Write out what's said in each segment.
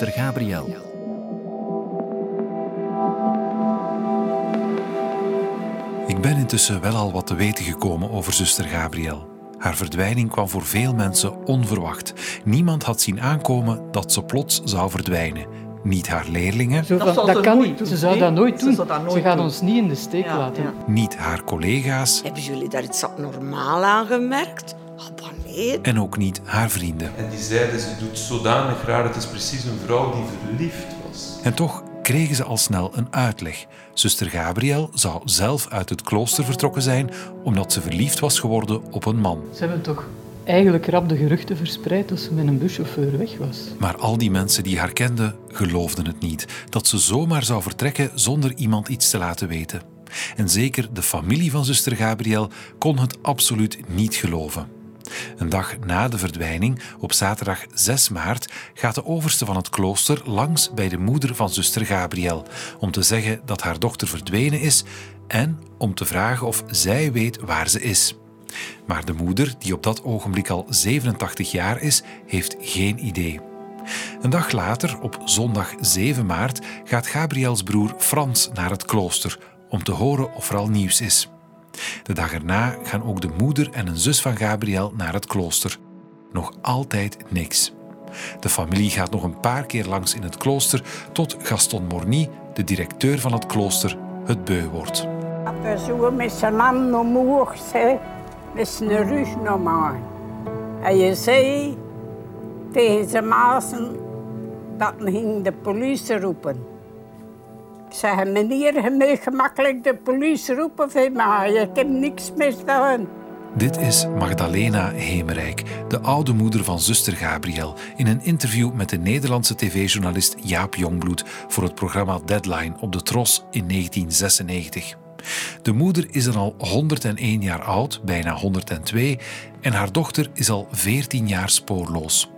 zuster Gabriel. Ik ben intussen wel al wat te weten gekomen over zuster Gabriel. Haar verdwijning kwam voor veel mensen onverwacht. Niemand had zien aankomen dat ze plots zou verdwijnen. Niet haar leerlingen, Zo Dat van, zal dat ze kan niet. Ze zou dat nooit Ze doen. zou dat nooit Ze gaat doen. ons niet in de steek Ja, laten. ja. niet haar collega's Hebben jullie daar iets abnormaal aan gemerkt? En ook niet haar vrienden. En die zeiden, ze doet zodanig raar, het is precies een vrouw die verliefd was. En toch kregen ze al snel een uitleg. Zuster Gabriel zou zelf uit het klooster vertrokken zijn omdat ze verliefd was geworden op een man. Ze hebben toch eigenlijk rap de geruchten verspreid dat ze met een buschauffeur weg was. Maar al die mensen die haar kenden, geloofden het niet. Dat ze zomaar zou vertrekken zonder iemand iets te laten weten. En zeker de familie van zuster Gabriel kon het absoluut niet geloven. Een dag na de verdwijning, op zaterdag 6 maart, gaat de overste van het klooster langs bij de moeder van zuster Gabriel om te zeggen dat haar dochter verdwenen is en om te vragen of zij weet waar ze is. Maar de moeder, die op dat ogenblik al 87 jaar is, heeft geen idee. Een dag later, op zondag 7 maart, gaat Gabriels broer Frans naar het klooster om te horen of er al nieuws is. De dag erna gaan ook de moeder en een zus van Gabriel naar het klooster. Nog altijd niks. De familie gaat nog een paar keer langs in het klooster tot Gaston Morny, de directeur van het klooster, het beu wordt. Zo met zijn hand omhoog met zijn rug mij. En je zei tegen zijn mazen dat ging de politie roepen. Ik zei, meneer, je mag gemakkelijk de politie roepen voor mij. Ik heb niks misdaan. Dit is Magdalena Hemerijk, de oude moeder van zuster Gabriel, in een interview met de Nederlandse tv-journalist Jaap Jongbloed voor het programma Deadline op de Tros in 1996. De moeder is dan al 101 jaar oud, bijna 102, en haar dochter is al 14 jaar spoorloos.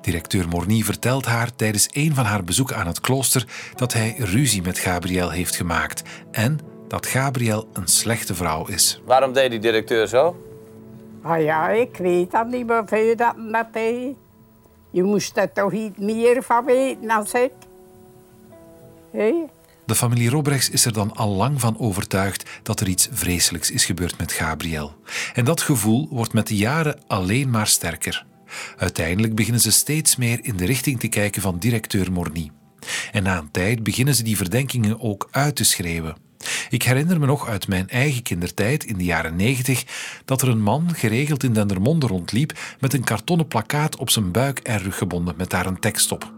Directeur Morny vertelt haar tijdens een van haar bezoeken aan het klooster dat hij ruzie met Gabriel heeft gemaakt en dat Gabriel een slechte vrouw is. Waarom deed die directeur zo? Ah ja, ik weet dat niet hoeveel dat dat deed. Je moest er toch iets meer van weten dan ik. Hé? De familie Robrechts is er dan al lang van overtuigd dat er iets vreselijks is gebeurd met Gabriel. En dat gevoel wordt met de jaren alleen maar sterker. Uiteindelijk beginnen ze steeds meer in de richting te kijken van directeur Morny. En na een tijd beginnen ze die verdenkingen ook uit te schreeuwen. Ik herinner me nog uit mijn eigen kindertijd in de jaren negentig dat er een man geregeld in Dendermonde rondliep met een kartonnen plakkaat op zijn buik en rug gebonden met daar een tekst op.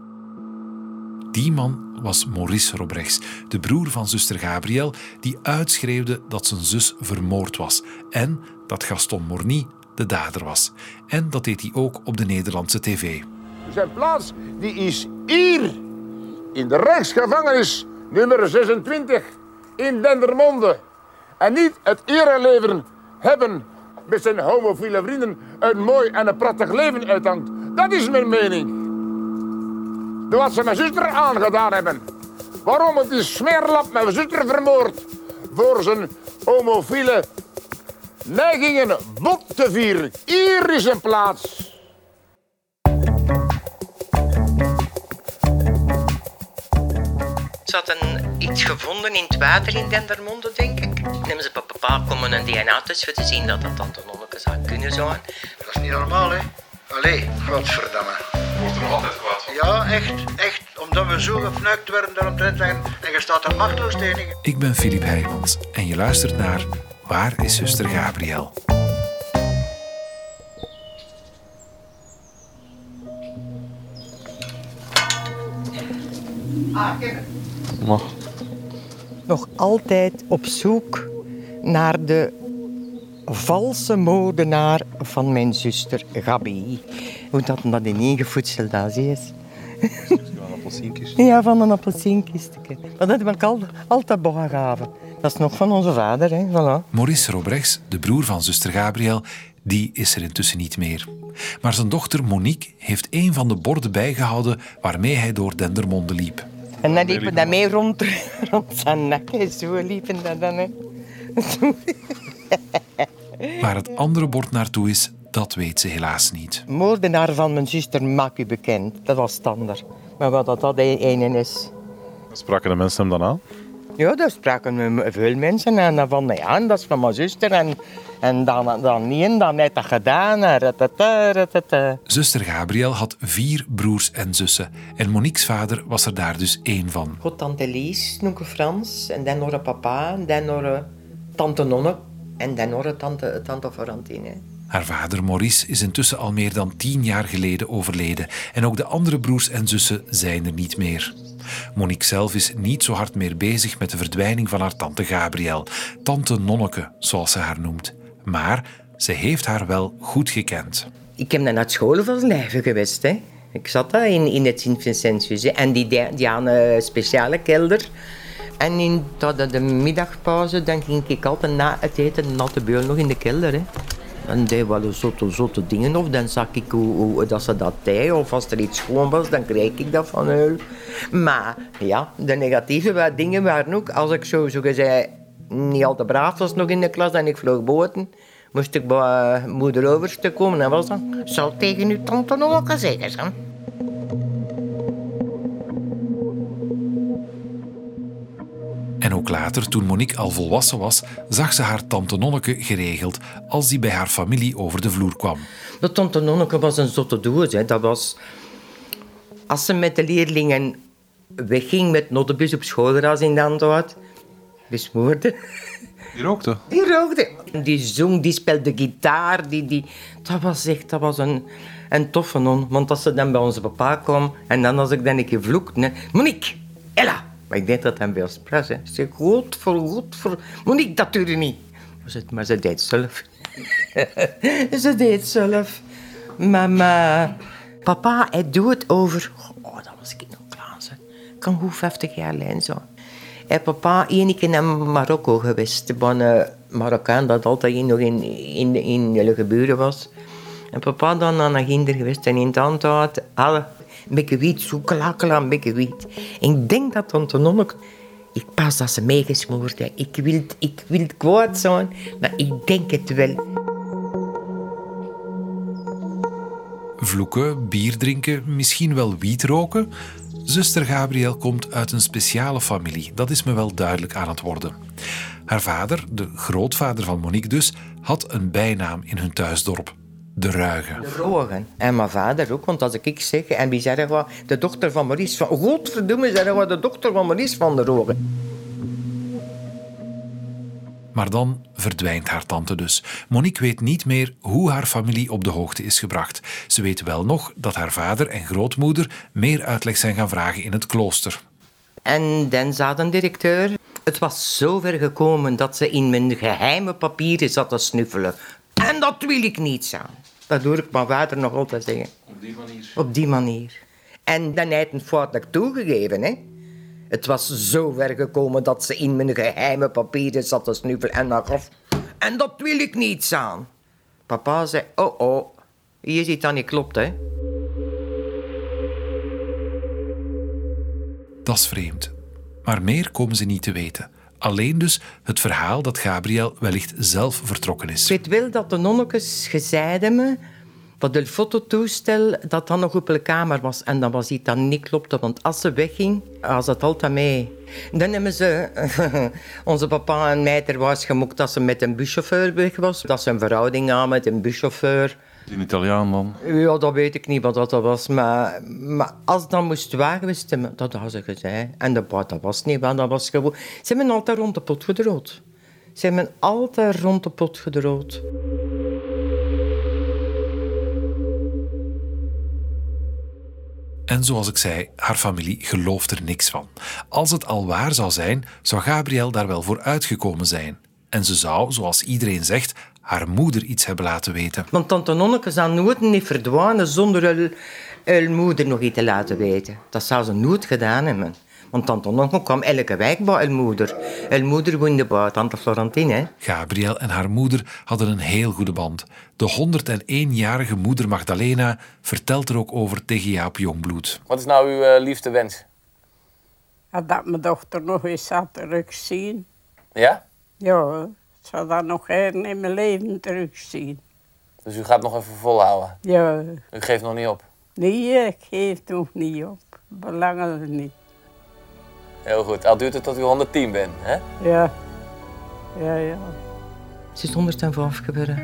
Die man was Maurice Robrechts, de broer van zuster Gabriel, die uitschreeuwde dat zijn zus vermoord was en dat Gaston Morny de dader was. En dat deed hij ook op de Nederlandse tv. Zijn plaats die is hier, in de rechtsgevangenis nummer 26 in Dendermonde. En niet het ereleven hebben met zijn homofiele vrienden een mooi en een prettig leven uithangt. Dat is mijn mening. Door wat ze mijn zuster aangedaan hebben. Waarom het die smeerlap mijn zuster vermoord voor zijn homofiele neigingen bot te vieren. Hier is een plaats. Ze hadden iets gevonden in het water in Dendermonde, denk ik. Hebben ze papa komen een DNA-test voor te zien dat dat dan de nonneke zou kunnen zijn. Dat is niet normaal, hè? Allee, godverdamme. Wordt er nog altijd kwaad van. Ja, echt, echt. Omdat we zo gefnuikt werden daaromtrent en, en je staat er machteloos tegen. Ik ben Filip Heijmans en je luistert naar Waar is zuster Gabriel? nog altijd op zoek naar de valse moordenaar van mijn zuster Gabi. Hoe dat dat in één gevoedsel dat is. Ja, van een appelsienkiestje. Maar dat heb ik al, altijd begraven. Dat is nog van onze vader, hè. Voilà. Maurice Robrechts, de broer van zuster Gabriel, die is er intussen niet meer. Maar zijn dochter Monique heeft een van de borden bijgehouden waarmee hij door Dendermonde liep. En dan liepen dat mee rond, rond zijn nek. hè. Zo liepen dat dan, hè. Waar het andere bord naartoe is, dat weet ze helaas niet. Moordenaar van mijn zuster maak u bekend. Dat was standaard. Maar wat dat, dat een is. Spraken de mensen hem dan aan? Ja, daar spraken we veel mensen en dan van ja, dat is van mijn zuster en, en dan, dan niet en dan heeft dat gedaan. en ratata, ratata. Zuster Gabriel had vier broers en zussen en Monique's vader was er daar dus één van. God, tante Lies, noemde Frans, en dan nog een papa, en dan nog een tante Nonne, en dan nog een tante, tante Florentine. Haar vader Maurice is intussen al meer dan tien jaar geleden overleden en ook de andere broers en zussen zijn er niet meer. Monique zelf is niet zo hard meer bezig met de verdwijning van haar tante Gabriel, tante Nonneke, zoals ze haar noemt. Maar ze heeft haar wel goed gekend. Ik heb naar school van lijven geweest. Hè. Ik zat daar in, in het Sint-Vincentius en die, die aan speciale kelder. En in de middagpauze dan ging ik altijd na het eten naar de beul nog in de kelder. Hè. En deed wel zotte, zotte dingen. Of dan zag ik hoe, dat ze dat deed. Of als er iets schoon was, dan kreeg ik dat van haar. Maar ja, de negatieve dingen waren ook... Als ik zo, zo gezegd niet al te braaf was nog in de klas en ik vloog boten... Moest ik bij moeder overste komen en was dan... Zal tegen uw tante nog eens zeggen? En ook later, toen Monique al volwassen was, zag ze haar tante Nonneke geregeld als die bij haar familie over de vloer kwam. De tante Nonneke was een zotte doos. Hè. Dat was... Als ze met de leerlingen wegging met notebus op schoolras in de hand had, besmoorde. Die rookte? Die rookte. Die zong, die speelde gitaar. Die, die... Dat was echt dat was een, een toffe non. Want als ze dan bij onze papa kwam en dan als ik dan een keer vloekte... Monique, Ella. Maar ik denk dat hij wel sprak. Ze zei, goed voor, goed voor... Monique, dat duurde niet. Maar ze deed zelf. ze deed zelf. Mama, papa, hij doet het over... Oh, dat was ik nog klaar. Ik kan goed 50 jaar lijn zo. En papa één keer naar Marokko geweest. Van een Marokkaan dat altijd nog in, in, in de geburen was. En papa dan naar Ginder geweest en in het had alle beetje wiet, zoekelakela, een beetje wiet. Ik denk dat tante Nonneke... Ik pas dat ze meegesmoord heeft. Ik wil, ik wil kwaad zijn, maar ik denk het wel. Vloeken, bier drinken, misschien wel wiet roken? Zuster Gabriel komt uit een speciale familie, dat is me wel duidelijk aan het worden. Haar vader, de grootvader van Monique dus, had een bijnaam in hun thuisdorp. De Ruigen. De Rogen. En mijn vader ook, want als ik zeg, en wie zeggen wat, de dochter van Maurice van... Godverdomme, zeggen wat, de dochter van Maurice van de Rogen. Maar dan verdwijnt haar tante dus. Monique weet niet meer hoe haar familie op de hoogte is gebracht. Ze weet wel nog dat haar vader en grootmoeder meer uitleg zijn gaan vragen in het klooster. En dan zat een directeur. Het was zo ver gekomen dat ze in mijn geheime papieren zat te snuffelen. En dat wil ik niet zijn. Dat hoor ik mijn vader nog altijd zeggen. Op die manier? Op die manier. En dan heeft het foutelijk toegegeven, hè. Het was zo ver gekomen dat ze in mijn geheime papieren zat te snuffelen en dan. En dat wil ik niet zijn. Papa zei, oh oh, hier ziet dat niet klopt, hè. Dat is vreemd. Maar meer komen ze niet te weten. Alleen dus het verhaal dat Gabriel wellicht zelf vertrokken is. Ik wel dat de nonnekes gezeiden me dat het fototoestel dat dan nog op de kamer was. En dan was iets dat niet klopte, want als ze wegging, was het altijd mee. Dan hebben ze onze papa en mij er was gemokt dat ze met een buschauffeur weg was. Dat ze een verhouding aan met een buschauffeur. Die Italiaan dan? Ja, dat weet ik niet wat dat was. Maar, maar als dan moest wagen, dat hadden ze gezegd. En de dat was niet, want dat was gewoon... Ze hebben altijd rond de pot gedrood. Ze hebben altijd rond de pot gedrood. En zoals ik zei, haar familie gelooft er niks van. Als het al waar zou zijn, zou Gabriel daar wel voor uitgekomen zijn. En ze zou, zoals iedereen zegt, haar moeder iets hebben laten weten. Want tante Nonneke zou nooit niet verdwijnen zonder haar, moeder nog iets te laten weten. Dat zou ze nooit gedaan hebben. Want tante Nonneke kwam elke week bij haar moeder. Haar moeder woonde bij tante Florentine. Gabriel en haar moeder hadden een heel goede band. De 101-jarige moeder Magdalena vertelt er ook over tegen Jaap Jongbloed. Wat is nou uw uh, liefste wens? Ja, dat mijn dochter nog eens zou terugzien. Ja? Ja, ik zou dat nog in mijn leven terugzien. Dus u gaat nog even volhouden? Ja. U geeft nog niet op? Nee, ik geef nog niet op. belangen ze niet. Heel goed. Al duurt het tot u 110 bent, hè? Ja. Ja, ja. Ze is 105 geworden.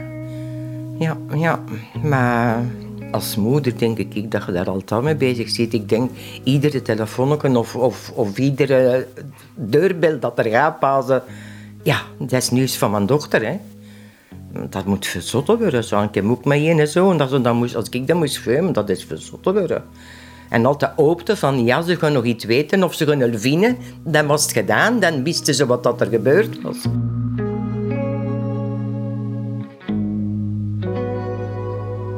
Ja, ja. Maar als moeder denk ik dat je daar altijd mee bezig zit. Ik denk, iedere telefoon of, of, of iedere deurbel dat er gaat passen... Ja, dat is nieuws van mijn dochter, hè. Dat moet verzotten worden. Zo. Ik heb ook met een zo. En dat, dat moest, als ik dat moest filmen, dat is verzotten worden. En altijd hoopte van, ja, ze gaan nog iets weten of ze gaan het vinden. Dan was het gedaan, dan wisten ze wat dat er gebeurd was.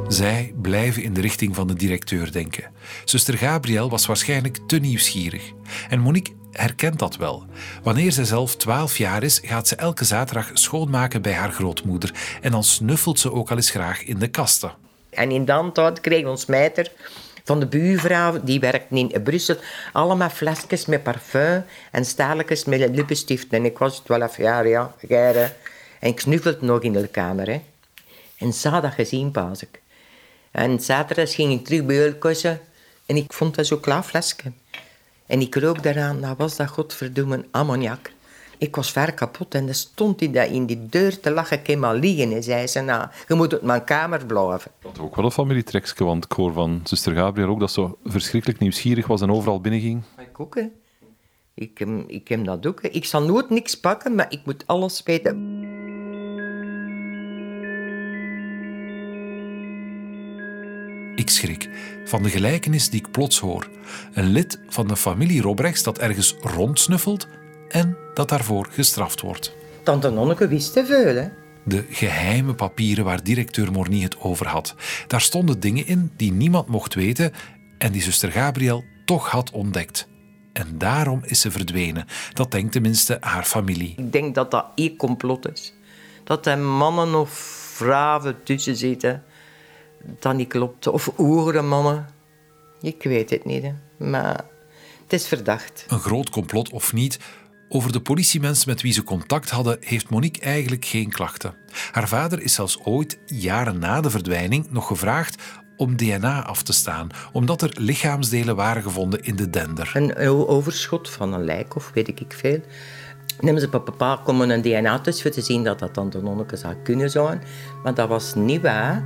Zij blijven in de richting van de directeur denken. Zuster Gabriel was waarschijnlijk te nieuwsgierig. En Monique herkent dat wel. Wanneer zij zelf 12 jaar is, gaat ze elke zaterdag schoonmaken bij haar grootmoeder. En dan snuffelt ze ook al eens graag in de kasten. En in dat tijd kreeg ons meiter van de buurvrouw, die werkte in Brussel, allemaal flesjes met parfum en staaltjes met lippenstift. En ik was 12 jaar, ja, geire. En ik snuffelde nog in de kamer. Hè. En ze dat gezien, pas ik. En zaterdag ging ik terug bij haar kussen en ik vond dat zo'n klaar flesje. En ik rook daaraan, dat was dat godverdomme ammoniak. Ik was ver kapot en dan stond hij daar in die deur te lachen. Ik helemaal liggen en zei ze, nou, je moet uit mijn kamer blijven. Dat ook wel een familietrekje, want ik hoor van zuster Gabriel ook dat ze verschrikkelijk nieuwsgierig was en overal binnenging. Ik ook, hè. Ik, hem- ik heb dat ook. hè. Ik zal nooit niks pakken, maar ik moet alles weten. Ik schrik van de gelijkenis die ik plots hoor. Een lid van de familie Robrechts dat ergens rondsnuffelt en dat daarvoor gestraft wordt. Tante Nonneke wist te veel, hè. De geheime papieren waar directeur Morny het over had. Daar stonden dingen in die niemand mocht weten en die zuster Gabriel toch had ontdekt. En daarom is ze verdwenen. Dat denkt tenminste haar familie. Ik denk dat dat één complot is. Dat er mannen of vrouwen tussen zitten. Dat niet klopt. Of oeren mannen. Ik weet het niet, hè. maar het is verdacht. Een groot complot of niet, over de politiemens met wie ze contact hadden, heeft Monique eigenlijk geen klachten. Haar vader is zelfs ooit, jaren na de verdwijning, nog gevraagd om DNA af te staan, omdat er lichaamsdelen waren gevonden in de dender. Een overschot van een lijk of weet ik veel. Nemen ze papa komen een DNA-test voor te zien dat dat tante Nonneke zou kunnen zijn. Maar dat was niet waar.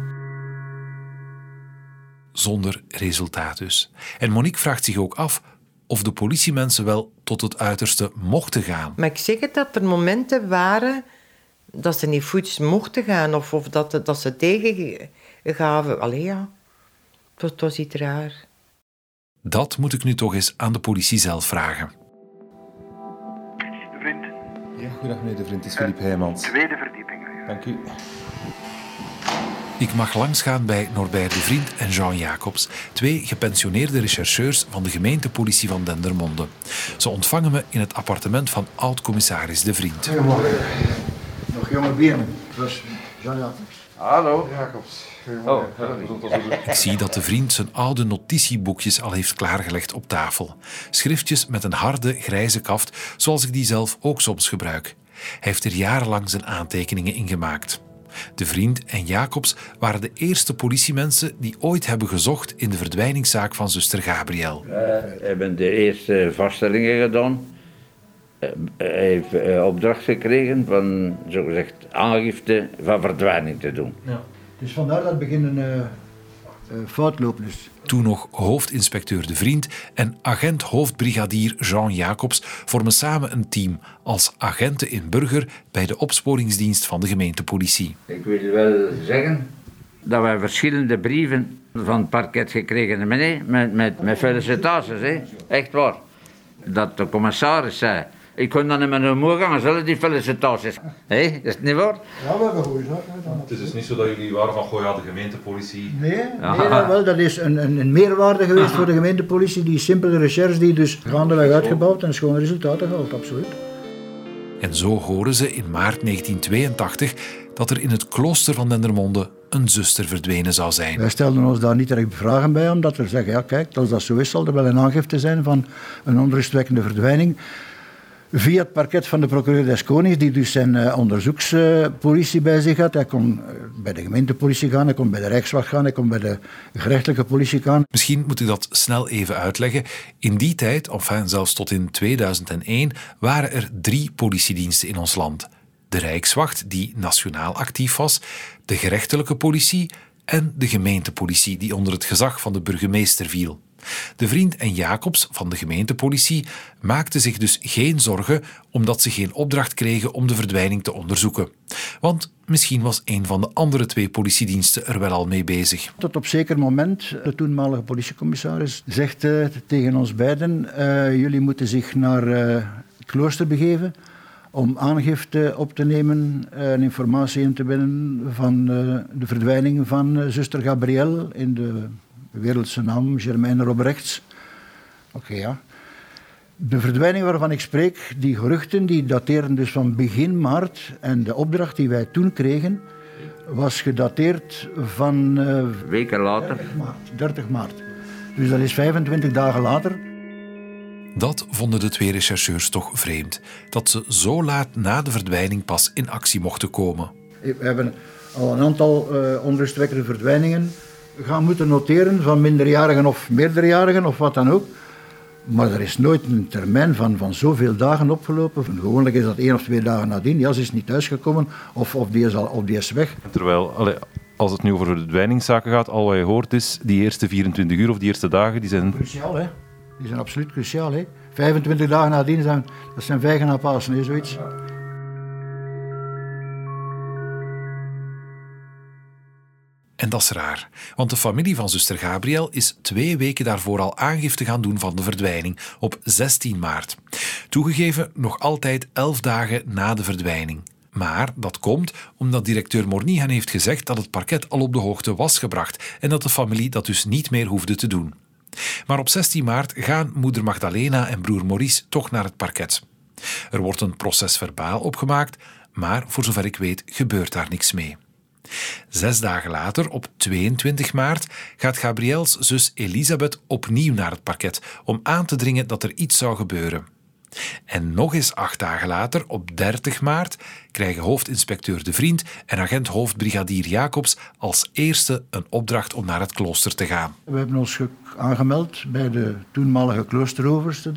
Zonder resultaat dus. En Monique vraagt zich ook af of de politiemensen wel tot het uiterste mochten gaan. Maar ik zeg het dat er momenten waren dat ze niet voets mochten gaan of, of dat, dat ze tegengaven. Allee ja, het was, iets raar. Dat moet ik nu toch eens aan de politie zelf vragen. Vriend, Ja, goedendag meneer de vriend, het is Filip Heijmans. tweede verdieping. Dank u. Ik mag langsgaan bij Norbert de Vriend en Jean Jacobs, twee gepensioneerde rechercheurs van de gemeentepolitie van Dendermonde. Ze ontvangen me in het appartement van oud-commissaris de Vriend. Goedemorgen. Nog jonge bieren. Dus, Jean Jacobs. Hallo, Jacobs. Ik zie dat de vriend zijn oude notitieboekjes al heeft klaargelegd op tafel. Schriftjes met een harde, grijze kaft, zoals ik die zelf ook soms gebruik. Hij heeft er jarenlang zijn aantekeningen in gemaakt. De vriend en Jacobs waren de eerste politiemensen die ooit hebben gezocht in de verdwijningszaak van zuster Gabriel. We hebben de eerste vaststellingen gedaan. Eh, Hij heeft eh, opdracht gekregen van, zogezegd, aangifte van verdwijning te doen. Ja. Dus vandaar dat het een eh, is. Toen nog hoofdinspecteur De Vriend en agent-hoofdbrigadier Jean Jacobs vormen samen een team als agenten in burger bij de opsporingsdienst van de gemeentepolitie. Ik wil wel zeggen dat wij verschillende brieven van het parket gekregen hebben, met, met, met felicitaties. Hè. Echt waar. Dat de commissaris zei, ik kon dan niet met hun moe gaan, zullen die felicitaties. Hé, is het niet waar? Ja, we hebben goede zaken gedaan. Het is dus niet zo dat jullie waren van, goh ja, de gemeentepolitie... Nee, Ja. nee dat, wel, dat is een, een, een meerwaarde geweest voor de gemeentepolitie. Die simpele recherche die dus gaandeweg uitgebouwd en schone resultaten gehaald, absoluut. En zo horen ze in maart 1982 dat er in het klooster van Dendermonde een zuster verdwenen zou zijn. Wij stelden ons daar niet direct vragen bij, omdat we zeggen, ja kijk, als dat zo is, zal er wel een aangifte zijn van een onrustwekkende verdwijning. Via het parket van de procureur des Konings, die dus zijn eh, onderzoekspolitie bij zich had. Hij kon eh, bij de gemeentepolitie gaan, ik kon bij de Rijkswacht gaan, ik kon bij de gerechtelijke politie gaan. Misschien moet ik dat snel even uitleggen. In die tijd, enfin zelfs tot in 2001, waren er drie politiediensten in ons land. De Rijkswacht, die nationaal actief was, de gerechtelijke politie en de gemeentepolitie, die onder het gezag van de burgemeester viel. De vriend en Jacobs van de gemeentepolitie maakten zich dus geen zorgen omdat ze geen opdracht kregen om de verdwijning te onderzoeken. Want misschien was een van de andere twee politiediensten er wel al mee bezig. Tot op zeker moment, de toenmalige politiecommissaris zegt uh, tegen ons beiden: uh, jullie moeten zich naar uh, het klooster begeven om aangifte op te nemen en informatie in te winnen van de verdwijning van zuster Gabrielle in de wereldse naam, Germaine Robrechts. Oké, ja. De verdwijning waarvan ik spreek, die geruchten, die dateren dus van begin maart. En de opdracht die wij toen kregen, was gedateerd van... Uh, Weken later. 30 maart, 30 maart. Dus dat is 25 dagen later. Dat vonden de twee rechercheurs toch vreemd. Dat ze zo laat na de verdwijning pas in actie mochten komen. We hebben al een aantal uh, onrustwekkende verdwijningen gaan moeten noteren van minderjarigen of meerderjarigen of wat dan ook. Maar er is nooit een termijn van, van zoveel dagen opgelopen. Gewoonlijk is dat één of twee dagen nadien. Ja, ze is niet thuisgekomen of, of, die, is al, of die is weg. Terwijl, allee, als het nu over verdwijningszaken gaat, al wat je hoort is, die eerste 24 uur of die eerste dagen, die zijn... Cruciaal, hè. Die zijn absoluut cruciaal, hè. 25 dagen nadien, zijn, dat zijn vijgen na Pasen, hè, zoiets. En dat is raar, want de familie van zuster Gabriel is twee weken daarvoor al aangifte gaan doen van de verdwijning, op 16 maart. Toegegeven nog altijd elf dagen na de verdwijning. Maar dat komt omdat directeur Morny hen heeft gezegd dat het parket al op de hoogte was gebracht en dat de familie dat dus niet meer hoefde te doen. Maar op 16 maart gaan moeder Magdalena en broer Maurice toch naar het parket. Er wordt een proces verbaal opgemaakt, maar voor zover ik weet gebeurt daar niks mee. Zes dagen later, op 22 maart, gaat Gabriels zus Elisabeth opnieuw naar het parket om aan te dringen dat er iets zou gebeuren. En nog eens acht dagen later, op 30 maart, krijgen hoofdinspecteur De Vriend en agent hoofdbrigadier Jacobs als eerste een opdracht om naar het klooster te gaan. We hebben ons aangemeld bij de toenmalige kloosteroverste.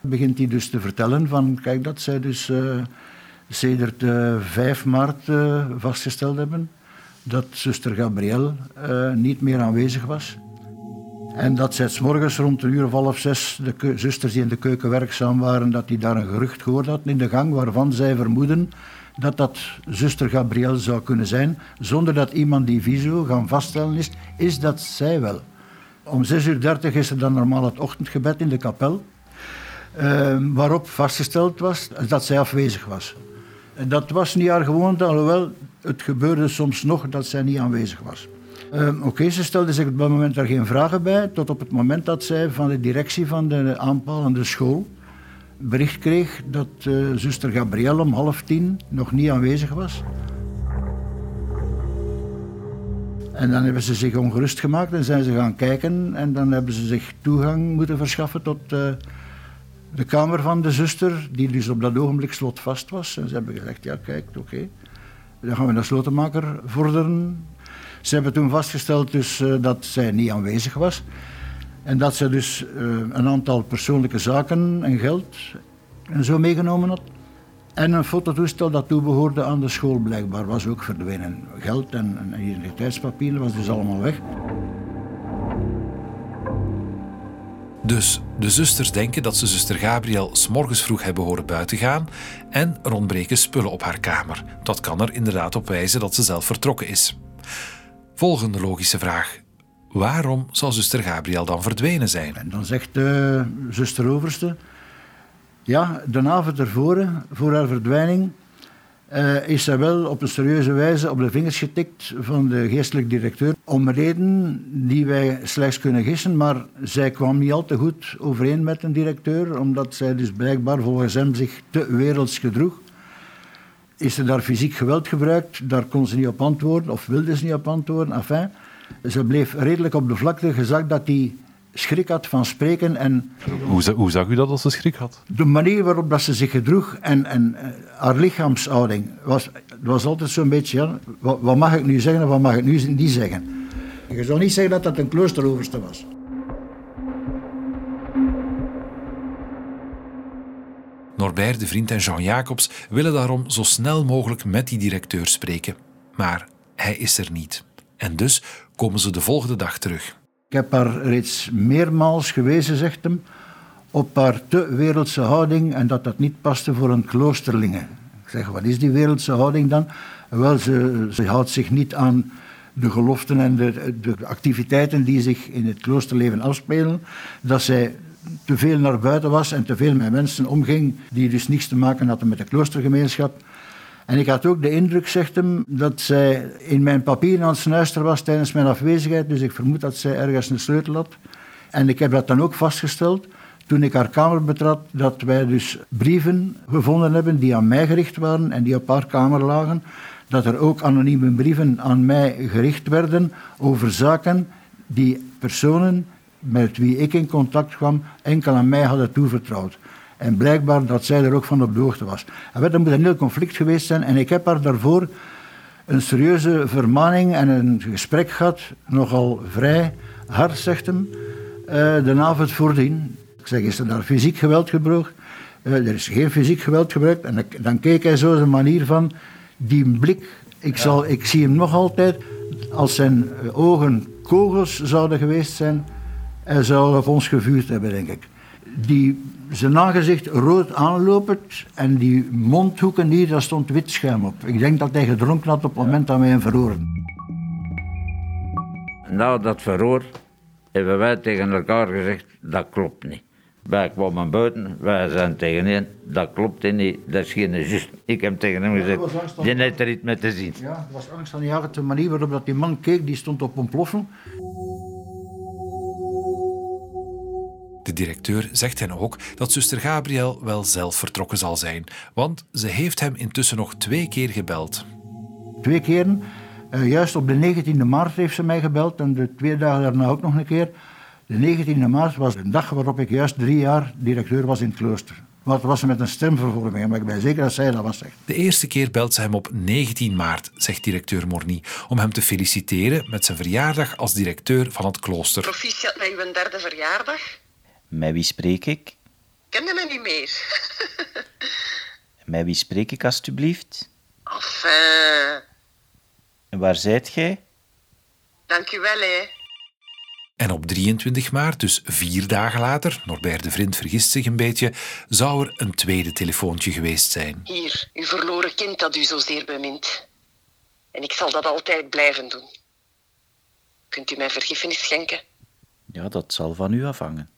Begint hij dus te vertellen van, kijk, dat zij dus uh, sedert uh, 5 maart uh, vastgesteld hebben dat zuster Gabrielle uh, niet meer aanwezig was. En dat zij s morgens rond een uur of half zes, de zusters die in de keuken werkzaam waren, dat die daar een gerucht gehoord hadden in de gang waarvan zij vermoeden dat dat zuster Gabrielle zou kunnen zijn, zonder dat iemand die visu gaan vaststellen is, is dat zij wel. Om 6.30 uur is er dan normaal het ochtendgebed in de kapel, uh, waarop vastgesteld was dat zij afwezig was. En dat was niet haar gewoonte, alhoewel het gebeurde soms nog dat zij niet aanwezig was. Uh, Oké, ze stelde zich op dat moment daar geen vragen bij, tot op het moment dat zij van de directie van de aanpalende school bericht kreeg dat uh, zuster Gabrielle om half tien nog niet aanwezig was. En dan hebben ze zich ongerust gemaakt en zijn ze gaan kijken en dan hebben ze zich toegang moeten verschaffen tot uh, de kamer van de zuster, die dus op dat ogenblik slotvast was. En ze hebben gezegd, ja kijk, oké. Dan gaan we naar slotenmaker vorderen. Ze hebben toen vastgesteld dus, uh, dat zij niet aanwezig was. En dat ze dus uh, een aantal persoonlijke zaken en geld en zo meegenomen had. En een fototoestel dat toebehoorde aan de school blijkbaar was ook verdwenen. Geld en, en identiteitspapieren was dus allemaal weg. Dus de zusters denken dat ze zuster Gabriel s'morgens vroeg hebben horen buiten gaan en er ontbreken spullen op haar kamer. Dat kan er inderdaad op wijzen dat ze zelf vertrokken is. Volgende logische vraag. Waarom zal zuster Gabriel dan verdwenen zijn? En dan zegt de zuster Overste... Ja, de avond ervoor, voor haar verdwijning, uh, is zij wel op een serieuze wijze op de vingers getikt van de geestelijk directeur. Om reden die wij slechts kunnen gissen, maar zij kwam niet al te goed overeen met een directeur, omdat zij dus blijkbaar volgens hem zich te werelds gedroeg. Is er daar fysiek geweld gebruikt? Daar kon ze niet op antwoorden, of wilde ze niet op antwoorden. Enfin, ze bleef redelijk op de vlakte gezakt dat hij schrik had van spreken. En hoe, hoe, zag u dat als ze schrik had? De manier waarop dat ze zich gedroeg en, en uh, haar lichaamshouding was was altijd zo'n beetje, ja, wat, wat, mag ik nu zeggen en wat mag ik nu niet zeggen. Je zou niet zeggen dat dat een kloosteroverste was. Norbert de Vriend en Jean Jacobs willen daarom zo snel mogelijk met die directeur spreken. Maar hij is er niet. En dus komen ze de volgende dag terug. Ik heb haar reeds meermaals gewezen, zegt hem, op haar te wereldse houding en dat dat niet paste voor een kloosterlinge. Ik zeg, wat is die wereldse houding dan? Wel, ze, ze houdt zich niet aan de geloften en de, de, activiteiten die zich in het kloosterleven afspelen. Dat zij te veel naar buiten was en te veel met mensen omging die dus niets te maken hadden met de kloostergemeenschap. En ik had ook de indruk, zegt hem, dat zij in mijn papieren aan het snuisteren was tijdens mijn afwezigheid. Dus ik vermoed dat zij ergens een sleutel had. En ik heb dat dan ook vastgesteld toen ik haar kamer betrad, dat wij dus brieven gevonden hebben die aan mij gericht waren en die op haar kamer lagen. Dat er ook anonieme brieven aan mij gericht werden over zaken die personen met wie ik in contact kwam enkel aan mij hadden toevertrouwd. En blijkbaar dat zij er ook van op de hoogte was. En dat moet een heel conflict geweest zijn. En ik heb haar daarvoor een serieuze vermaning en een gesprek gehad, nogal vrij hard, zegt hem, uh, de avond voordien. Ik zeg, is er daar fysiek geweld gebruikt? Uh, er is geen fysiek geweld gebruikt. En dan keek hij zo zijn manier van, die blik, ik, zal, ik zie hem nog altijd, als zijn ogen kogels zouden geweest zijn, hij zou op ons gevuurd hebben, denk ik. Die, zijn aangezicht rood aanlopend en die mondhoeken hier, daar stond wit schuim op. Ik denk dat hij gedronken had op het moment dat wij hem verhoorden. Na dat verhoor hebben wij tegen elkaar gezegd, dat klopt niet. Wij kwamen buiten, wij zijn tegen hem, dat klopt niet, dat is geen juist. Ik heb tegen hem gezegd, je hebt er iets mee te zien. Ja, het was angst aan de de manier waarop dat die man keek, die stond op ontploffen. De directeur zegt hen ook dat zuster Gabriel wel zelf vertrokken zal zijn, want ze heeft hem intussen nog twee keer gebeld. Twee keren. Uh, juist op de 19e maart heeft ze mij gebeld en de twee dagen daarna ook nog een keer. De 19e maart was een dag waarop ik juist drie jaar directeur was in het klooster. Wat was ze met een stemvervorming, maar ik ben zeker dat zij dat was. Zegt. De eerste keer belt ze hem op 19 maart, zegt directeur Morny, om hem te feliciteren met zijn verjaardag als directeur van het klooster. Proficiat met uw derde verjaardag. Met wie spreek ik? Ken je me niet meer? Met wie spreek ik, alstublieft? Enfin. En waar zijt gij? Dank u wel, hè. En op 23 maart, dus vier dagen later, Norbert de Vriend vergist zich een beetje, zou er een tweede telefoontje geweest zijn. Hier, uw verloren kind dat u zozeer bemint. En ik zal dat altijd blijven doen. Kunt u mij vergiffenis schenken? Ja, dat zal van u afhangen.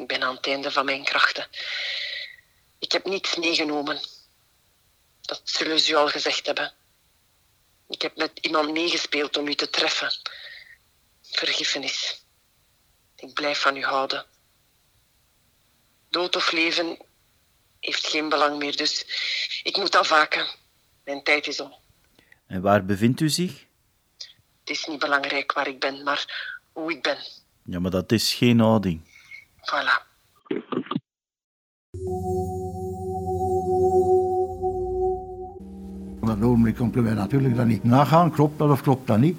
Ik ben aan het einde van mijn krachten. Ik heb niets meegenomen. Dat zullen ze u al gezegd hebben. Ik heb met iemand meegespeeld om u te treffen. Vergiffenis. Ik blijf van u houden. Dood of leven heeft geen belang meer, dus ik moet afwaken. Mijn tijd is om. En waar bevindt u zich? Het is niet belangrijk waar ik ben, maar hoe ik ben. Ja, maar dat is geen houding. Voilà. Op dat ogenblik kunnen wij natuurlijk dat niet nagaan. Klopt dat of klopt dat niet?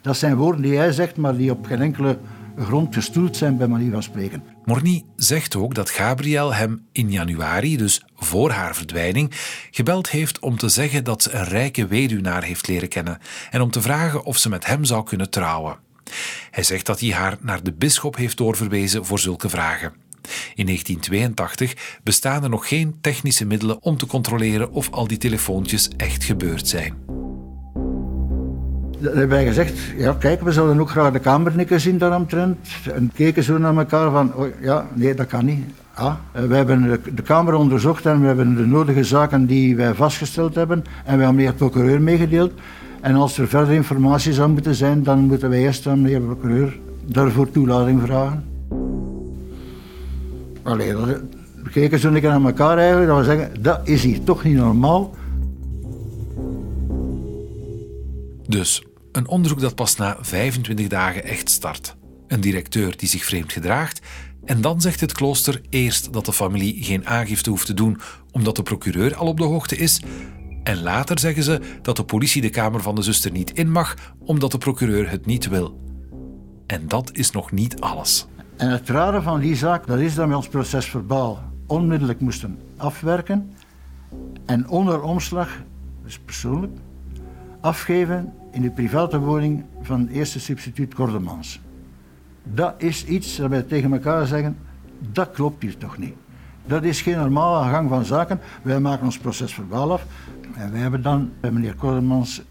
Dat zijn woorden die hij zegt, maar die op geen enkele grond gestoeld zijn, bij manier van spreken. Morny zegt ook dat Gabriel hem in januari, dus voor haar verdwijning, gebeld heeft om te zeggen dat ze een rijke weduwnaar heeft leren kennen en om te vragen of ze met hem zou kunnen trouwen. Hij zegt dat hij haar naar de bisschop heeft doorverwezen voor zulke vragen. In 1982 bestaan er nog geen technische middelen om te controleren of al die telefoontjes echt gebeurd zijn. Dan hebben wij gezegd, ja kijk, we zouden ook graag de kamernikken zien daaromtrent. En keken zo naar elkaar van, oh, ja, nee, dat kan niet. Ah, we hebben de kamer onderzocht en we hebben de nodige zaken die wij vastgesteld hebben en we hebben de procureur meegedeeld. En als er verder informatie zou moeten zijn, dan moeten wij eerst aan de heer procureur daarvoor toelating vragen. Allee, we keken zo een keer naar elkaar eigenlijk, dat we zeggen, dat is hier toch niet normaal. Dus, een onderzoek dat pas na 25 dagen echt start. Een directeur die zich vreemd gedraagt. En dan zegt het klooster eerst dat de familie geen aangifte hoeft te doen omdat de procureur al op de hoogte is. En later zeggen ze dat de politie de kamer van de zuster niet in mag omdat de procureur het niet wil. En dat is nog niet alles. En het rare van die zaak, dat is dat we ons proces verbaal onmiddellijk moesten afwerken en onder omslag, dus persoonlijk, afgeven in de private woning van de eerste substituut Kordemans. Dat is iets dat wij tegen elkaar zeggen, dat klopt hier toch niet. Dat is geen normale gang van zaken. Wij maken ons proces verbaal af. En wij hebben dan bij meneer Kordemans,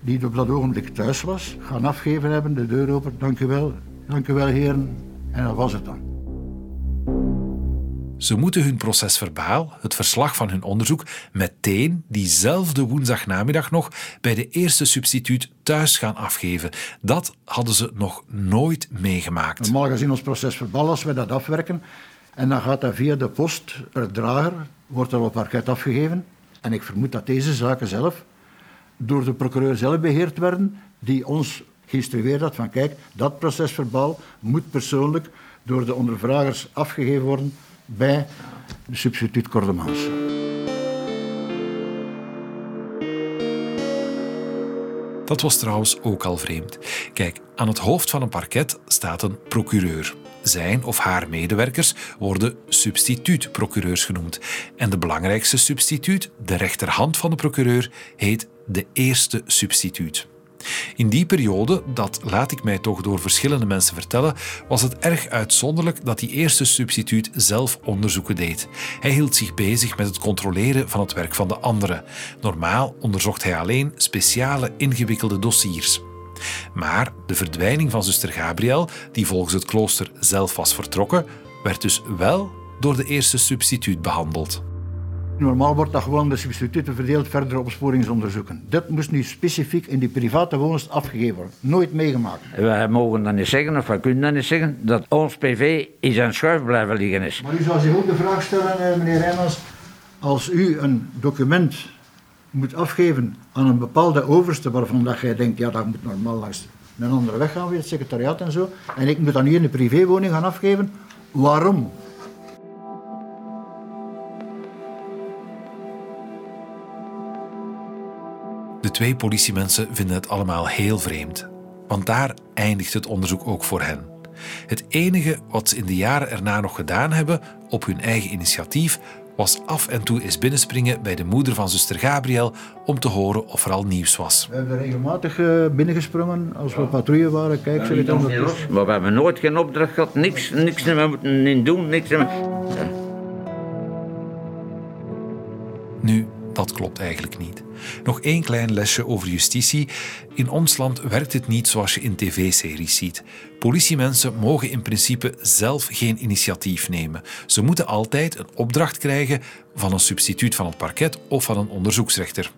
die op dat ogenblik thuis was, gaan afgeven hebben, de deur open. Dank u wel, dank u wel heren. En dat was het dan. Ze moeten hun proces verbaal, het verslag van hun onderzoek, meteen diezelfde woensdagnamiddag nog bij de eerste substituut thuis gaan afgeven. Dat hadden ze nog nooit meegemaakt. Normaal gezien ons proces verbaal, als wij dat afwerken, en dan gaat dat via de post, het drager, wordt dat op parket afgegeven. En ik vermoed dat deze zaken zelf door de procureur zelf beheerd werden, die ons geïnstrueerd had van kijk, dat proces verbaal moet persoonlijk door de ondervragers afgegeven worden bij de substituut Cordemans. Dat was trouwens ook al vreemd. Kijk, aan het hoofd van een parket staat een procureur. Zijn of haar medewerkers worden substituut-procureurs genoemd. En de belangrijkste substituut, de rechterhand van de procureur, heet de eerste substituut. In die periode, dat laat ik mij toch door verschillende mensen vertellen, was het erg uitzonderlijk dat die eerste substituut zelf onderzoeken deed. Hij hield zich bezig met het controleren van het werk van de anderen. Normaal onderzocht hij alleen speciale ingewikkelde dossiers. Maar de verdwijning van zuster Gabriel, die volgens het klooster zelf was vertrokken, werd dus wel door de eerste substituut behandeld. Normaal wordt dat gewoon de substituten verdeeld verdere opsporingsonderzoeken. Dit moest nu specifiek in die private woonst afgegeven worden. Nooit meegemaakt. Wij mogen dat niet zeggen, of we kunnen dat niet zeggen, dat ons PV in zijn schuif blijven liggen is. Maar u zou zich ook de vraag stellen, eh, meneer Rijmans, als u een document moet afgeven aan een bepaalde overste waarvan dat jij denkt, ja, dat moet normaal langs een andere weg gaan, weer het secretariaat en zo, en ik moet dan hier in de privéwoning gaan afgeven, waarom? De twee politiemensen vinden het allemaal heel vreemd, want daar eindigt het onderzoek ook voor hen. Het enige wat ze in de jaren erna nog gedaan hebben, op hun eigen initiatief, was af en toe eens binnenspringen bij de moeder van zuster Gabriel om te horen of er al nieuws was. We hebben regelmatig eh, binnengesprongen als we patrouille waren. Kijk, ze los. Maar we hebben nooit geen opdracht gehad, niks, niks meer moeten in doen, niks meer. Dat klopt eigenlijk niet. Nog één klein lesje over justitie. In ons land werkt het niet zoals je in tv-series ziet. Politiemensen mogen in principe zelf geen initiatief nemen. Ze moeten altijd een opdracht krijgen van een substituut van het parket of van een onderzoeksrechter.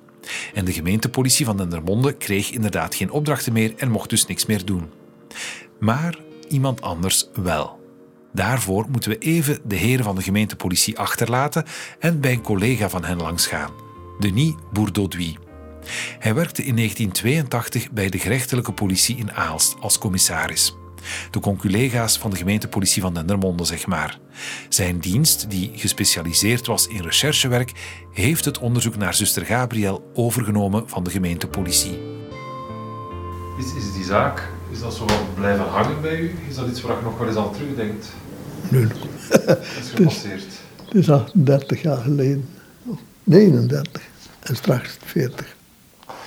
En de gemeentepolitie van Dendermonde kreeg inderdaad geen opdrachten meer en mocht dus niks meer doen. Maar iemand anders wel. Daarvoor moeten we even de heren van de gemeentepolitie achterlaten en bij een collega van hen langsgaan. Denis Bourdauduy. Hij werkte in 1982 bij de gerechtelijke politie in Aalst als commissaris. De conculega's van de gemeentepolitie van Dendermonde, zeg maar. Zijn dienst, die gespecialiseerd was in recherchewerk, heeft het onderzoek naar zuster Gabriel overgenomen van de gemeentepolitie. Is, is die zaak, is dat zo wel blijven hangen bij u? Is dat iets waar je nog wel eens aan terugdenkt? Nee. Dat is gepasseerd. Het is 38 jaar geleden. 39 en straks 40.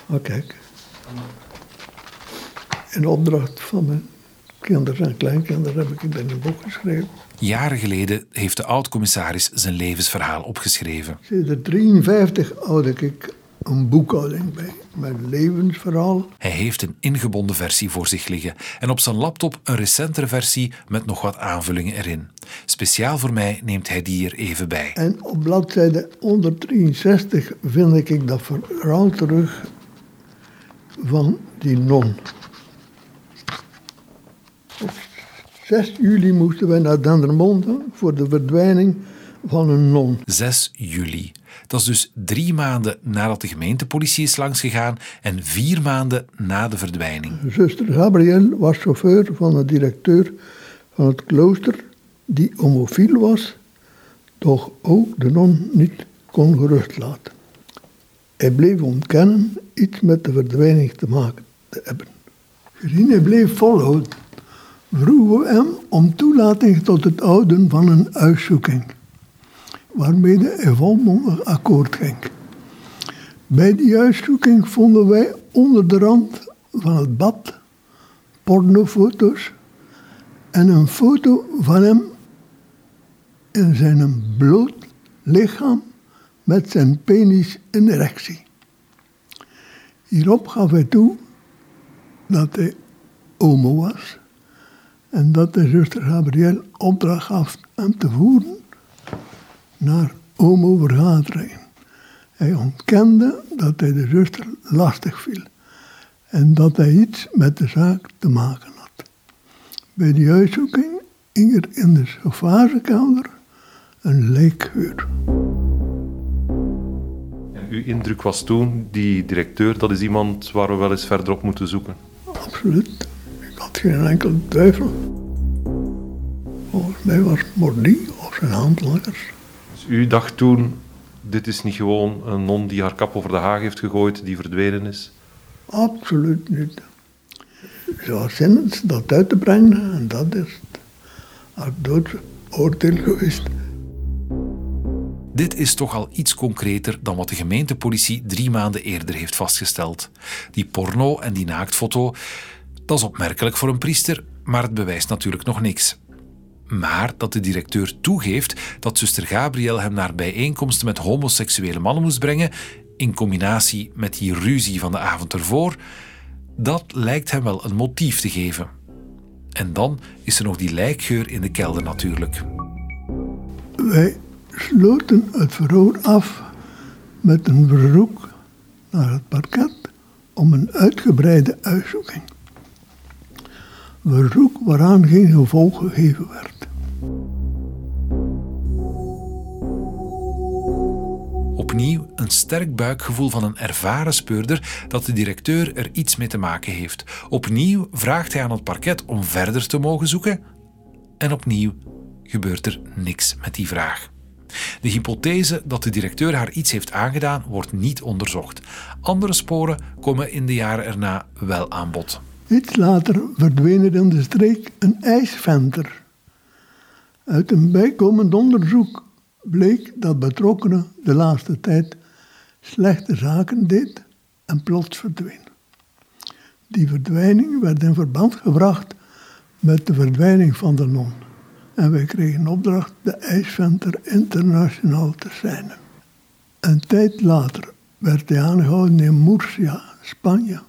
Maar kijk. In opdracht van mijn kinderen en kleinkinderen heb ik het in een boek geschreven. Jaren geleden heeft de oud-commissaris zijn levensverhaal opgeschreven. Sinds 1953 had ik een boekhouding bij. Mijn levensverhaal. Hij heeft een ingebonden versie voor zich liggen en op zijn laptop een recentere versie met nog wat aanvullingen erin. Speciaal voor mij neemt hij die er even bij. En op bladzijde 163 vind ik dat verhaal terug van die non. Op 6 juli moesten wij naar Dendermonde voor de verdwijning van een non. 6 juli. Dat is dus drie maanden nadat de gemeentepolitie is langsgegaan en vier maanden na de verdwijning. Zuster Gabriel was chauffeur van de directeur van het klooster, die homofiel was, toch ook de non niet kon gerust laten. Hij bleef ontkennen iets met de verdwijning te maken te hebben. Gezien hij bleef volhouden, vroegen we hem om toelating tot het houden van een uitzoeking, waarmee hij volmondig akkoord ging. Bij die uitzoeking vonden wij onder de rand van het bad pornofoto's en een foto van hem in zijn bloot lichaam met zijn penis in erectie. Hierop gaf hij toe dat hij homo was en dat de zuster Gabriel opdracht gaf hem te voeren naar homo-vergaderingen. Hij ontkende dat hij de zuster lastig viel en dat hij iets met de zaak te maken had. Bij die uitzoeking hing er in de chauffagekamer een lijkgeur. En uw indruk was toen, die directeur, dat is iemand waar we wel eens verder op moeten zoeken. Absoluut. Ik had geen enkele twijfel. Volgens mij was Mordi of zijn handlangers. U dacht toen, dit is niet gewoon een non die haar kap over de haag heeft gegooid, die verdwenen is? Absoluut niet. Ze was zinnens dat uit te brengen en dat is haar doodsoordeel geweest. Dit is toch al iets concreter dan wat de gemeentepolitie drie maanden eerder heeft vastgesteld. Die porno en die naaktfoto, dat is opmerkelijk voor een priester, maar het bewijst natuurlijk nog niks. Maar dat de directeur toegeeft dat zuster Gabriel hem naar bijeenkomsten met homoseksuele mannen moest brengen, in combinatie met die ruzie van de avond ervoor, dat lijkt hem wel een motief te geven. En dan is er nog die lijkgeur in de kelder natuurlijk. Wij sloten het verhoor af met een verzoek naar het parket om een uitgebreide uitzoeking. Verzoek waaraan geen gevolg gegeven werd. Opnieuw een sterk buikgevoel van een ervaren speurder dat de directeur er iets mee te maken heeft. Opnieuw vraagt hij aan het parket om verder te mogen zoeken. En opnieuw gebeurt er niks met die vraag. De hypothese dat de directeur haar iets heeft aangedaan wordt niet onderzocht. Andere sporen komen in de jaren erna wel aan bod. Iets later verdween er in de streek een ijsventer. Uit een bijkomend onderzoek bleek dat betrokkenen de laatste tijd slechte zaken deed en plots verdween. Die verdwijning werd in verband gebracht met de verdwijning van de non. En wij kregen opdracht de IJsventer internationaal te zijn. Een tijd later werd hij aangehouden in Murcia, Spanje.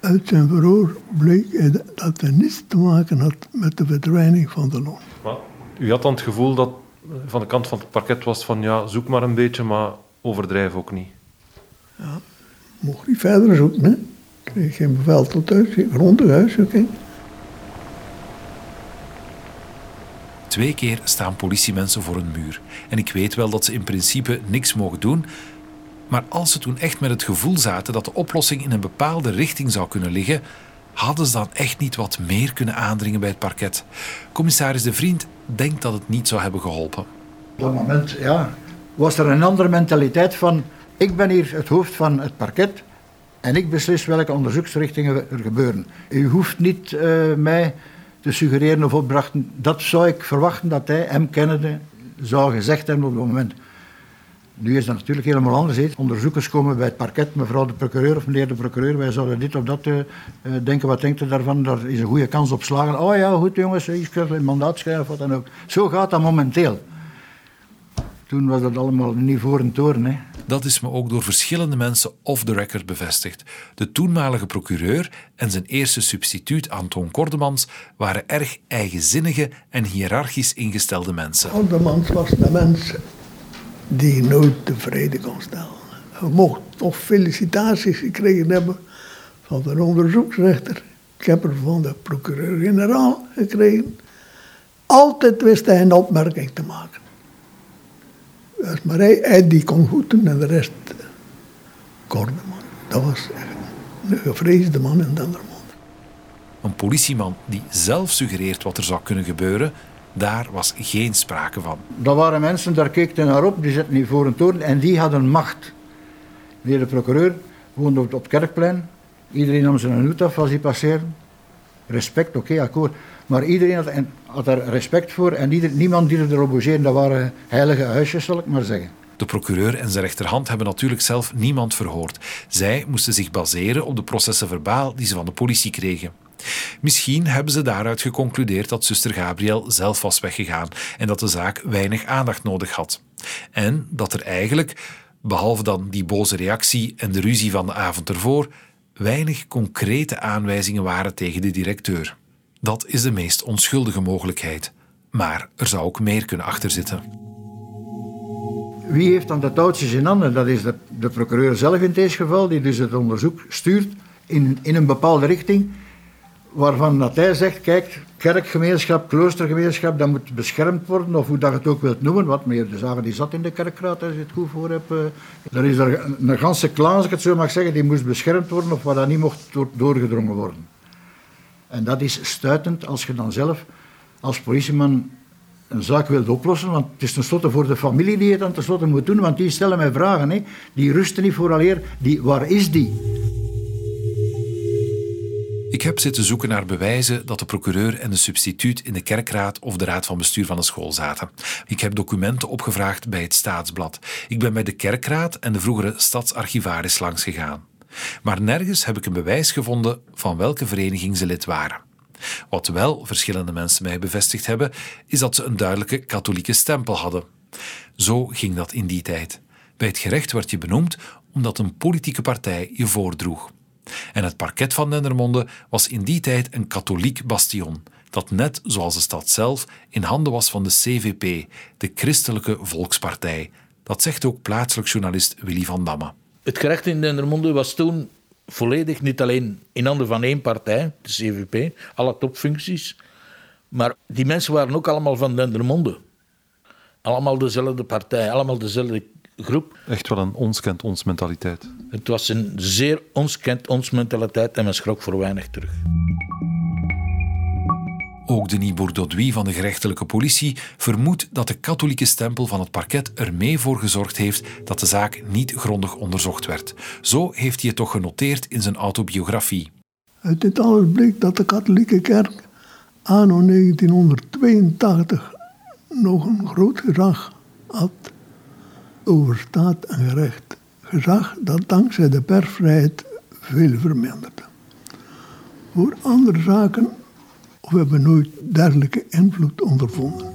Uit zijn verhoor bleek dat hij niets te maken had met de verdwijning van de non. Maar u had dan het gevoel dat van de kant van het parket was van ja, zoek maar een beetje, maar overdrijf ook niet. Ja, mocht niet verder zoeken. Hè. Ik kreeg geen bevel tot uit, grondige huiszoeking. Twee keer staan politiemensen voor een muur. En ik weet wel dat ze in principe niks mogen doen. Maar als ze toen echt met het gevoel zaten dat de oplossing in een bepaalde richting zou kunnen liggen, hadden ze dan echt niet wat meer kunnen aandringen bij het parket. Commissaris De Vriend denkt dat het niet zou hebben geholpen. Op dat moment ja, was er een andere mentaliteit van ik ben hier het hoofd van het parket en ik beslis welke onderzoeksrichtingen er gebeuren. U hoeft niet uh, mij te suggereren of opdrachten. Dat zou ik verwachten dat hij, hem kennende, zou gezegd hebben op dat moment. Nu is dat natuurlijk helemaal anders. He. Onderzoekers komen bij het parket, mevrouw de procureur of meneer de procureur, wij zouden dit of dat uh, denken, wat denkt u daarvan? Daar is een goede kans op slagen. Oh ja, goed jongens, ik kan een mandaat schrijven of wat dan ook. Zo gaat dat momenteel. Toen was dat allemaal niet voor een toren. Hè. Dat is me ook door verschillende mensen off the record bevestigd. De toenmalige procureur en zijn eerste substituut Anton Kordemans waren erg eigenzinnige en hiërarchisch ingestelde mensen. Kordemans was de mens die nooit tevreden kon stellen. Je mocht toch felicitaties gekregen hebben van de onderzoeksrechter. Ik heb er van de procureur-generaal gekregen. Altijd wist hij een opmerking te maken. Dus maar hij, hij die kon goed doen en de rest Kordeman. Dat was een gevreesde man in Dendermonde. Een politieman die zelf suggereert wat er zou kunnen gebeuren, daar was geen sprake van. Dat waren mensen, daar keek hij naar op, die zitten niet voor een toren en die hadden macht. Meneer de procureur woonde op het kerkplein. Iedereen nam zijn hoed af als hij passeerde. Respect, oké, akkoord. Maar iedereen had, en- had daar respect voor en ieder, niemand durfde erop bougeren. Dat waren heilige huisjes, zal ik maar zeggen. De procureur en zijn rechterhand hebben natuurlijk zelf niemand verhoord. Zij moesten zich baseren op de processen verbaal die ze van de politie kregen. Misschien hebben ze daaruit geconcludeerd dat zuster Gabriel zelf was weggegaan en dat de zaak weinig aandacht nodig had. En dat er eigenlijk, behalve dan die boze reactie en de ruzie van de avond ervoor, weinig concrete aanwijzingen waren tegen de directeur. Dat is de meest onschuldige mogelijkheid. Maar er zou ook meer kunnen achterzitten. Wie heeft dan de touwtjes in handen? Dat is de, de procureur zelf in deze geval, die dus het onderzoek stuurt in, in een bepaalde richting, waarvan dat hij zegt, kijk, kerkgemeenschap, kloostergemeenschap, dat moet beschermd worden, of hoe dat je het ook wilt noemen, wat meneer De Zagen die zat in de kerkraad, als je het goed voor hebt. eh. Er is er een, ganse klan, als ik het zo mag zeggen, die moest beschermd worden, of waar dat niet mocht door- doorgedrongen worden. En dat is stuitend als je dan zelf als politieman een zaak wilt oplossen, want het is tenslotte voor de familie die het dan tenslotte moet doen, want die stellen mij vragen. Hè. Die rusten niet vooraleer, die, waar is die? Ik heb zitten zoeken naar bewijzen dat de procureur en de substituut in de kerkraad of de raad van bestuur van de school zaten. Ik heb documenten opgevraagd bij het Staatsblad. Ik ben bij de kerkraad en de vroegere stadsarchivaris langs gegaan. Maar nergens heb ik een bewijs gevonden van welke vereniging ze lid waren. Wat wel verschillende mensen mij bevestigd hebben, is dat ze een duidelijke katholieke stempel hadden. Zo ging dat in die tijd. Bij het gerecht werd je benoemd omdat een politieke partij je voordroeg. En het parket van Dendermonde was in die tijd een katholiek bastion, dat net zoals de stad zelf in handen was van de CVP, de Christelijke Volkspartij. Dat zegt ook plaatselijk journalist Willy van Damme. Het gerecht in Dendermonde was toen volledig niet alleen in handen van één partij, de CVP, alle topfuncties, maar die mensen waren ook allemaal van Dendermonde. Allemaal dezelfde partij, allemaal dezelfde groep. Echt wel een ons kent ons mentaliteit. Het was een zeer ons kent ons mentaliteit en men schrok voor weinig terug. Ook Denis Bourdaudois van de gerechtelijke politie vermoedt dat de katholieke stempel van het parket er mee voor gezorgd heeft dat de zaak niet grondig onderzocht werd. Zo heeft hij het toch genoteerd in zijn autobiografie. Uit dit alles bleek dat de katholieke kerk anno 1982 nog een groot gezag had over staat en gerecht. Gezag dat dankzij de persvrijheid veel verminderde. Voor andere zaken we hebben nooit dergelijke invloed ondervonden.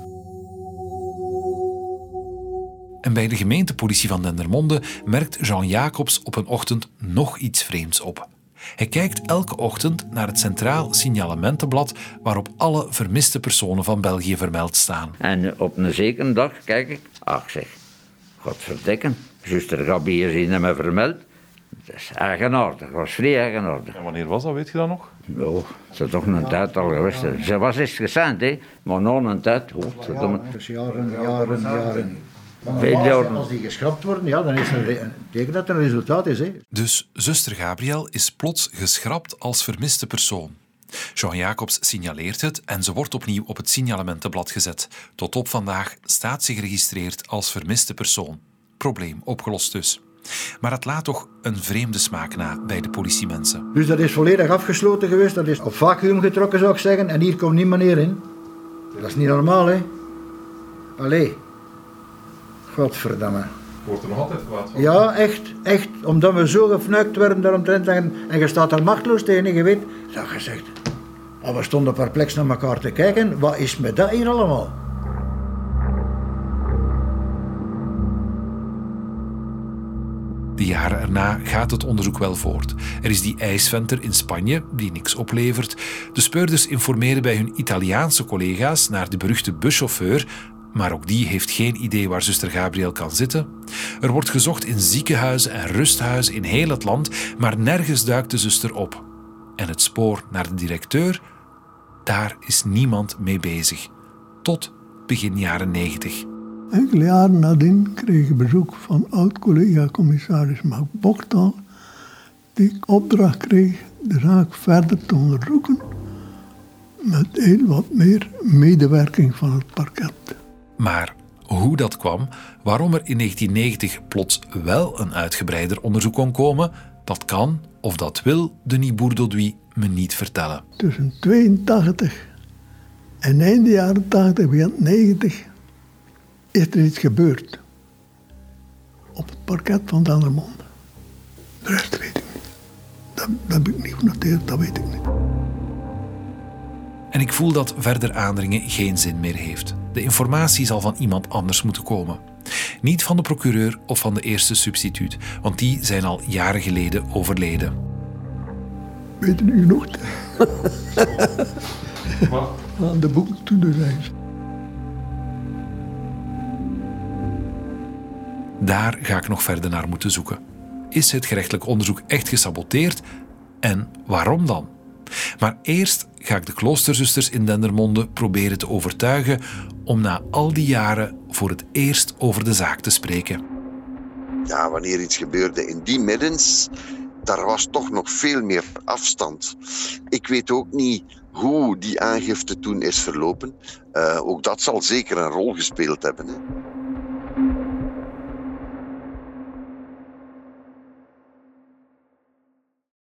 En bij de gemeentepolitie van Dendermonde merkt Jean Jacobs op een ochtend nog iets vreemds op. Hij kijkt elke ochtend naar het Centraal Signalementenblad waarop alle vermiste personen van België vermeld staan. En op een zekere dag kijk ik, ach zeg, godverdikken, zuster Gabi is hier niet meer vermeld. Dat is eigenaardig, dat was vrij eigenaardig. En wanneer was dat, weet je dat nog? Ja, ze is toch een tijd al geweest. Ze was eens gezend, hè. maar na een tijd, oh, verdomme. Dus jaren, jaren, jaren. Veel Als, jaren. als die geschrapt worden, ja, dan is er een teken dat er een resultaat is. Hè. Dus zuster Gabriel is plots geschrapt als vermiste persoon. Jean Jacobs signaleert het en ze wordt opnieuw op het signalementenblad gezet. Tot op vandaag staat ze geregistreerd als vermiste persoon. Probleem opgelost dus. Maar het laat toch een vreemde smaak na bij de politiemensen. Dus dat is volledig afgesloten geweest, dat is op vacuüm getrokken zou ik zeggen, en hier komt niemand meer in. Dat is niet normaal, hè? Allee. Godverdamme. Ik word er nog altijd kwaad van. Ja, echt, echt. Omdat we zo gefnuikt werden daaromtrent en, en je staat er machteloos tegen, je weet. Dat gezegd. Al we stonden perplex naar elkaar te kijken, wat is met dat hier allemaal? De jaren erna gaat het onderzoek wel voort. Er is die ijsventer in Spanje die niks oplevert. De speurders informeren bij hun Italiaanse collega's naar de beruchte buschauffeur, maar ook die heeft geen idee waar zuster Gabriel kan zitten. Er wordt gezocht in ziekenhuizen en rusthuizen in heel het land, maar nergens duikt de zuster op. En het spoor naar de directeur, daar is niemand mee bezig. Tot begin jaren 90. Enkele jaren nadien kreeg ik bezoek van oud-collega-commissaris Mark Boktal, die opdracht kreeg de zaak verder te onderzoeken met heel wat meer medewerking van het parket. Maar Hoe dat kwam, waarom er in 1990 plots wel een uitgebreider onderzoek kon komen, dat kan of dat wil Denis Bourdoduy me niet vertellen. Tussen 82 en einde jaren 80, begin 90, is er iets gebeurd. Op het parket van Dendermonde. De rest weet ik niet. Dat, dat heb ik niet genoteerd, dat weet ik niet. En ik voel dat verder aandringen geen zin meer heeft. De informatie zal van iemand anders moeten komen. Niet van de procureur of van de eerste substituut, want die zijn al jaren geleden overleden. Weet u genoeg? Aan de boeken toen dus eigenlijk. Daar ga ik nog verder naar moeten zoeken. Is het gerechtelijk onderzoek echt gesaboteerd? En waarom dan? Maar eerst ga ik de kloosterzusters in Dendermonde proberen te overtuigen om na al die jaren voor het eerst over de zaak te spreken. Ja, wanneer iets gebeurde in die middens, daar was toch nog veel meer afstand. Ik weet ook niet hoe die aangifte toen is verlopen. Uh, ook dat zal zeker een rol gespeeld hebben. Hè.